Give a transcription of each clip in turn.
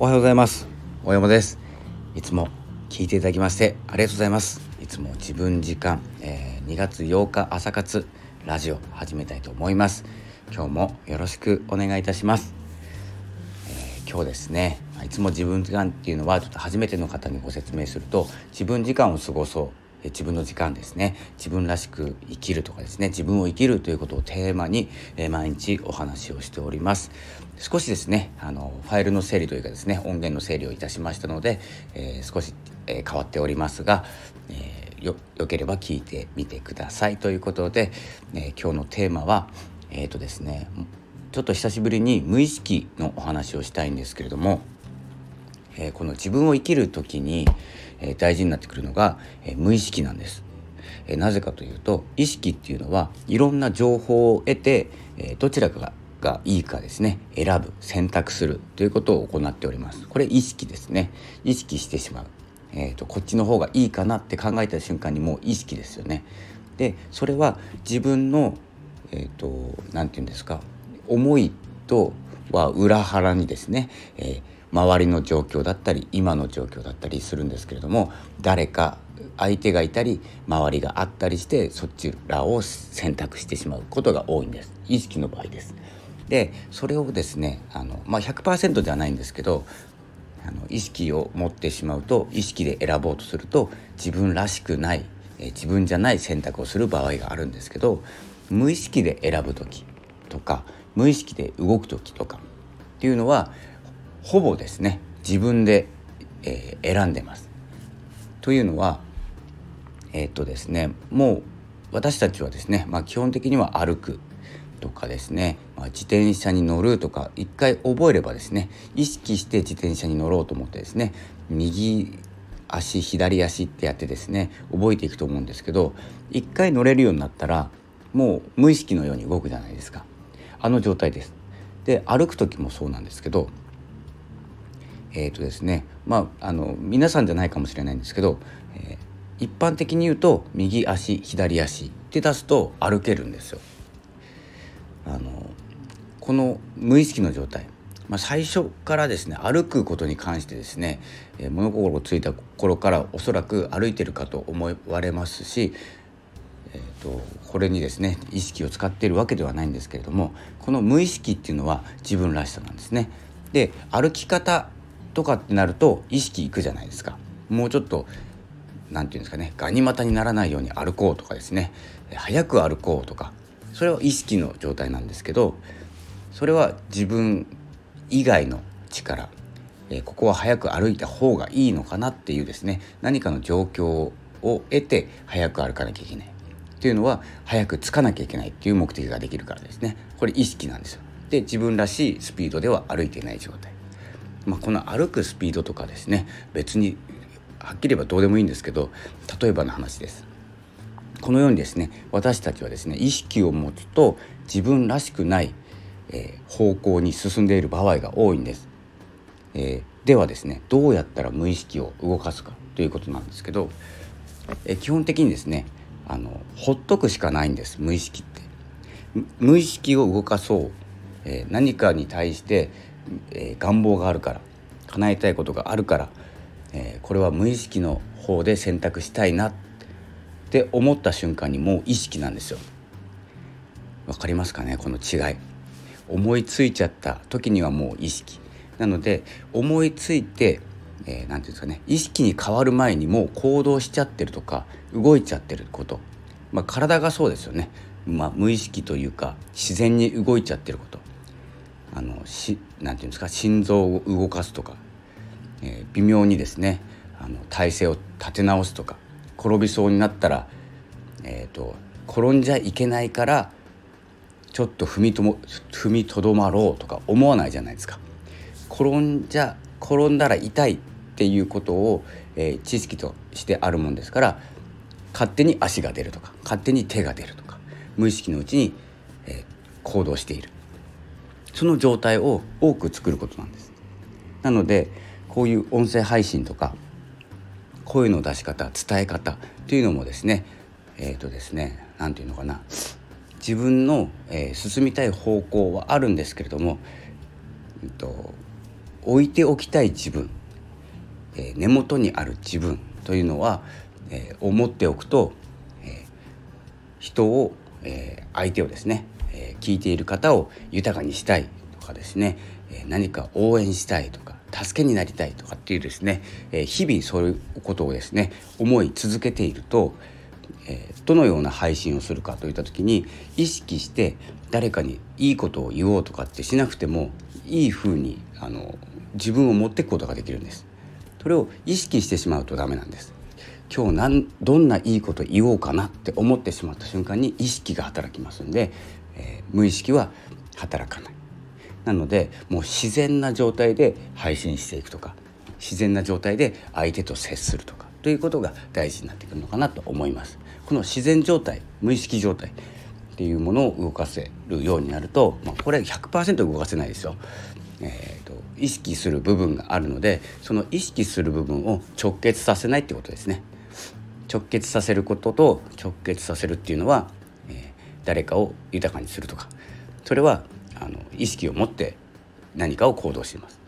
おはようございます。大山です。いつも聞いていただきましてありがとうございます。いつも自分時間、えー、2月8日朝活ラジオ始めたいと思います。今日もよろしくお願いいたします、えー、今日ですねいつも自分時間っていうのはちょっと初めての方にご説明すると自分時間を過ごそう自分の時間ですね。自分らしく生きるとかですね。自分を生きるということをテーマに、え毎日お話をしております。少しですねあのファイルの整理というかですね音源の整理をいたしましたので、えー、少し、え、変わっておりますが、えー、よよければ聞いてみてくださいということで、え今日のテーマはえっ、とですねちょっと久しぶりに無意識のお話をしたいんですけれども、えこの自分を生きる時にえ大事になってくるのが、え無意識なんです。えなぜかというと意識っていうのはいろんな情報を得て、えどちらかががいいかですね。選ぶ選択するということを行っております。これ意識ですね。意識してしまう、えーと、こっちの方がいいかなって考えた瞬間にもう意識ですよね。でそれは自分のえっ、ー、と何て言うんですか思いとは裏腹にですね、えー周りの状況だったり今の状況だったりするんですけれども誰か相手がいたり周りがあったりしてそちらを選択してしまうことが多いんです意識の場合です。でそれをですねあの、まあ、100%ではないんですけどあの意識を持ってしまうと意識で選ぼうとすると自分らしくない自分じゃない選択をする場合があるんですけど無意識で選ぶ時とか無意識で動く時とかっていうのはほぼですね自分で、えー、選んでます。というのはえー、っとですねもう私たちはですね、まあ、基本的には歩くとかですね、まあ、自転車に乗るとか一回覚えればですね意識して自転車に乗ろうと思ってですね右足左足ってやってですね覚えていくと思うんですけど一回乗れるようになったらもう無意識のように動くじゃないですかあの状態です。で歩く時もそうなんですけどえーとですねまあ、あの皆さんじゃないかもしれないんですけど、えー、一般的に言うと右足左足って出すと歩けるんですよ。あのこの無意識の状態、まあ、最初からですね歩くことに関してですね、えー、物心ついた頃からおそらく歩いてるかと思われますし、えーと、これにですね意識を使っているわけではないんですけれどもこの無意識っていうのは自分らしさなんですね。で歩き方とかってなると意識いくじゃないですか。もうちょっと何て言うんですかね。ガニ股にならないように歩こうとかですね。早く歩こうとか。それは意識の状態なんですけどそれは自分以外の力。えここは早く歩いた方がいいのかなっていうですね。何かの状況を得て早く歩かなきゃいけない。っていうのは早く着かなきゃいけないっていう目的ができるからですね。これ意識なんですよ。で自分らしいスピードでは歩いていない状態。まあ、この歩くスピードとかですね別にはっきり言えばどうでもいいんですけど例えばの話です。このようにですね私たちはですね意識を持つと自分らしくない、えー、方向に進んでいる場合が多いんです。えー、ではですねどうやったら無意識を動かすかということなんですけど、えー、基本的にですねあのほっとくしかないんです無意識って。無意識を動かそう、えー、何かに対してえー、願望があるから叶えたいことがあるから、えー、これは無意識の方で選択したいなって思った瞬間にもう意識なんですよ。わかりますかねこの違い。思いついちゃった時にはもう意識。なので思いついて何、えー、て言うんですかね意識に変わる前にもう行動しちゃってるとか動いちゃってること、まあ、体がそうですよね、まあ、無意識というか自然に動いちゃってることあのしなんていうんですか心臓を動かすとか、えー、微妙にですねあの体勢を立て直すとか転びそうになったら、えーと、転んじゃいけないからちょっと踏みとも踏みとどまろうとか思わないじゃないですか。転んじゃ転んだら痛いっていうことを、えー、知識としてあるもんですから勝手に足が出るとか勝手に手が出るとか無意識のうちに、えー、行動しているその状態を多く作ることなんです。なのでこういう音声配信とか声の出し方伝え方というのもですねえっ、ー、とですね何て言うのかな自分の、えー、進みたい方向はあるんですけれども、えーと、置いておきたい自分、え根元にある自分というのは、え思っておくと、え人を、え相手をですね、え聞いている方を豊かにしたいとかですね、え何か応援したいとか助けになりたいとかっていうですね、え日々そういうことをですね思い続けていると、えどのような配信をするかといった時に意識して誰かにいいことを言おうとかってしなくてもいい風にあの自分を持っていくことができるんです。それを意識してしまうとダメなんです。今日なんどんないいこと言おうかなって思ってしまった瞬間に意識が働きますんで、えー、無意識は働かない。なのでもう自然な状態で配信していくとか自然な状態で相手と接するとかということが大事になってくるのかなと思います。この自然状態無意識状態っていうものを動かせるようになると、まあ、これ100%動かせないですよ。えーと、意識する部分があるのでその意識する部分を直結させないってことですね。直結させることと直結させるっていうのは、誰かを豊かにするとかそれはあの意識を持って何かを行動しています。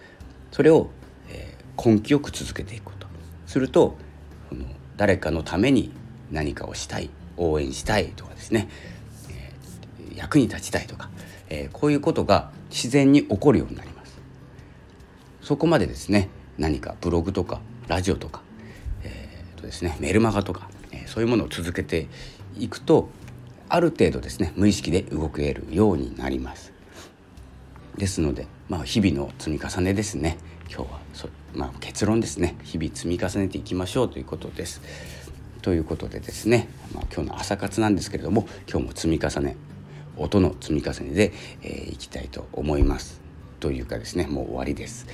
それを、えー、根気よく続けていくことするとその誰かのために何かをしたい応援したいとかですね、えー、役に立ちたいとか、えー、こういうことが自然に起こるようになりますそこまでですね何かブログとかラジオとか、えーとですね、メルマガとか、えそういうものを続けていくとある程度ですね無意識で動けるようになりますですので、まあ、日々の積み重ねですね今日はそ、まあ、結論ですね日々積み重ねていきましょうということです。ということでですね、まあ、今日の朝活なんですけれども今日も積み重ね音の積み重ねで、えー、いきたいと思いますというかですねもう終わりです。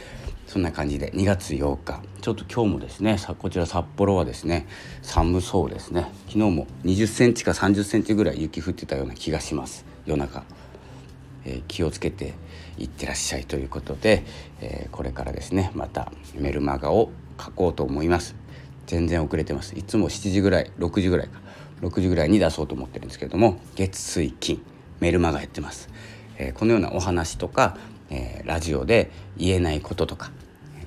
そんな感じで2月8日。ちょっと今日もですねさこちら札幌はですね寒そうですね。昨日も20センチか30センチぐらい雪降ってたような気がします。夜中、えー、気をつけていってらっしゃいということで、えー、これからですねまたメルマガを書こうと思います。全然遅れてます。いつも7時ぐらい6時ぐらいか。6時ぐらいに出そうと思ってるんですけれども月水金メルマガやってます、えー、このようなお話とか、えー、ラジオで言えないこととか、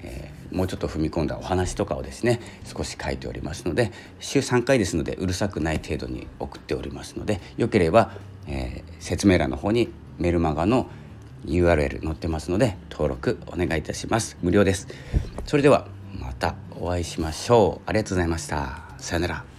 えー、もうちょっと踏み込んだお話とかをですね少し書いておりますので週3回ですのでうるさくない程度に送っておりますのでよければ、え説明欄の方にメルマガの URL 載ってますので登録お願いいたします。無料です。それではまたお会いしましょう。ありがとうございました。さよなら。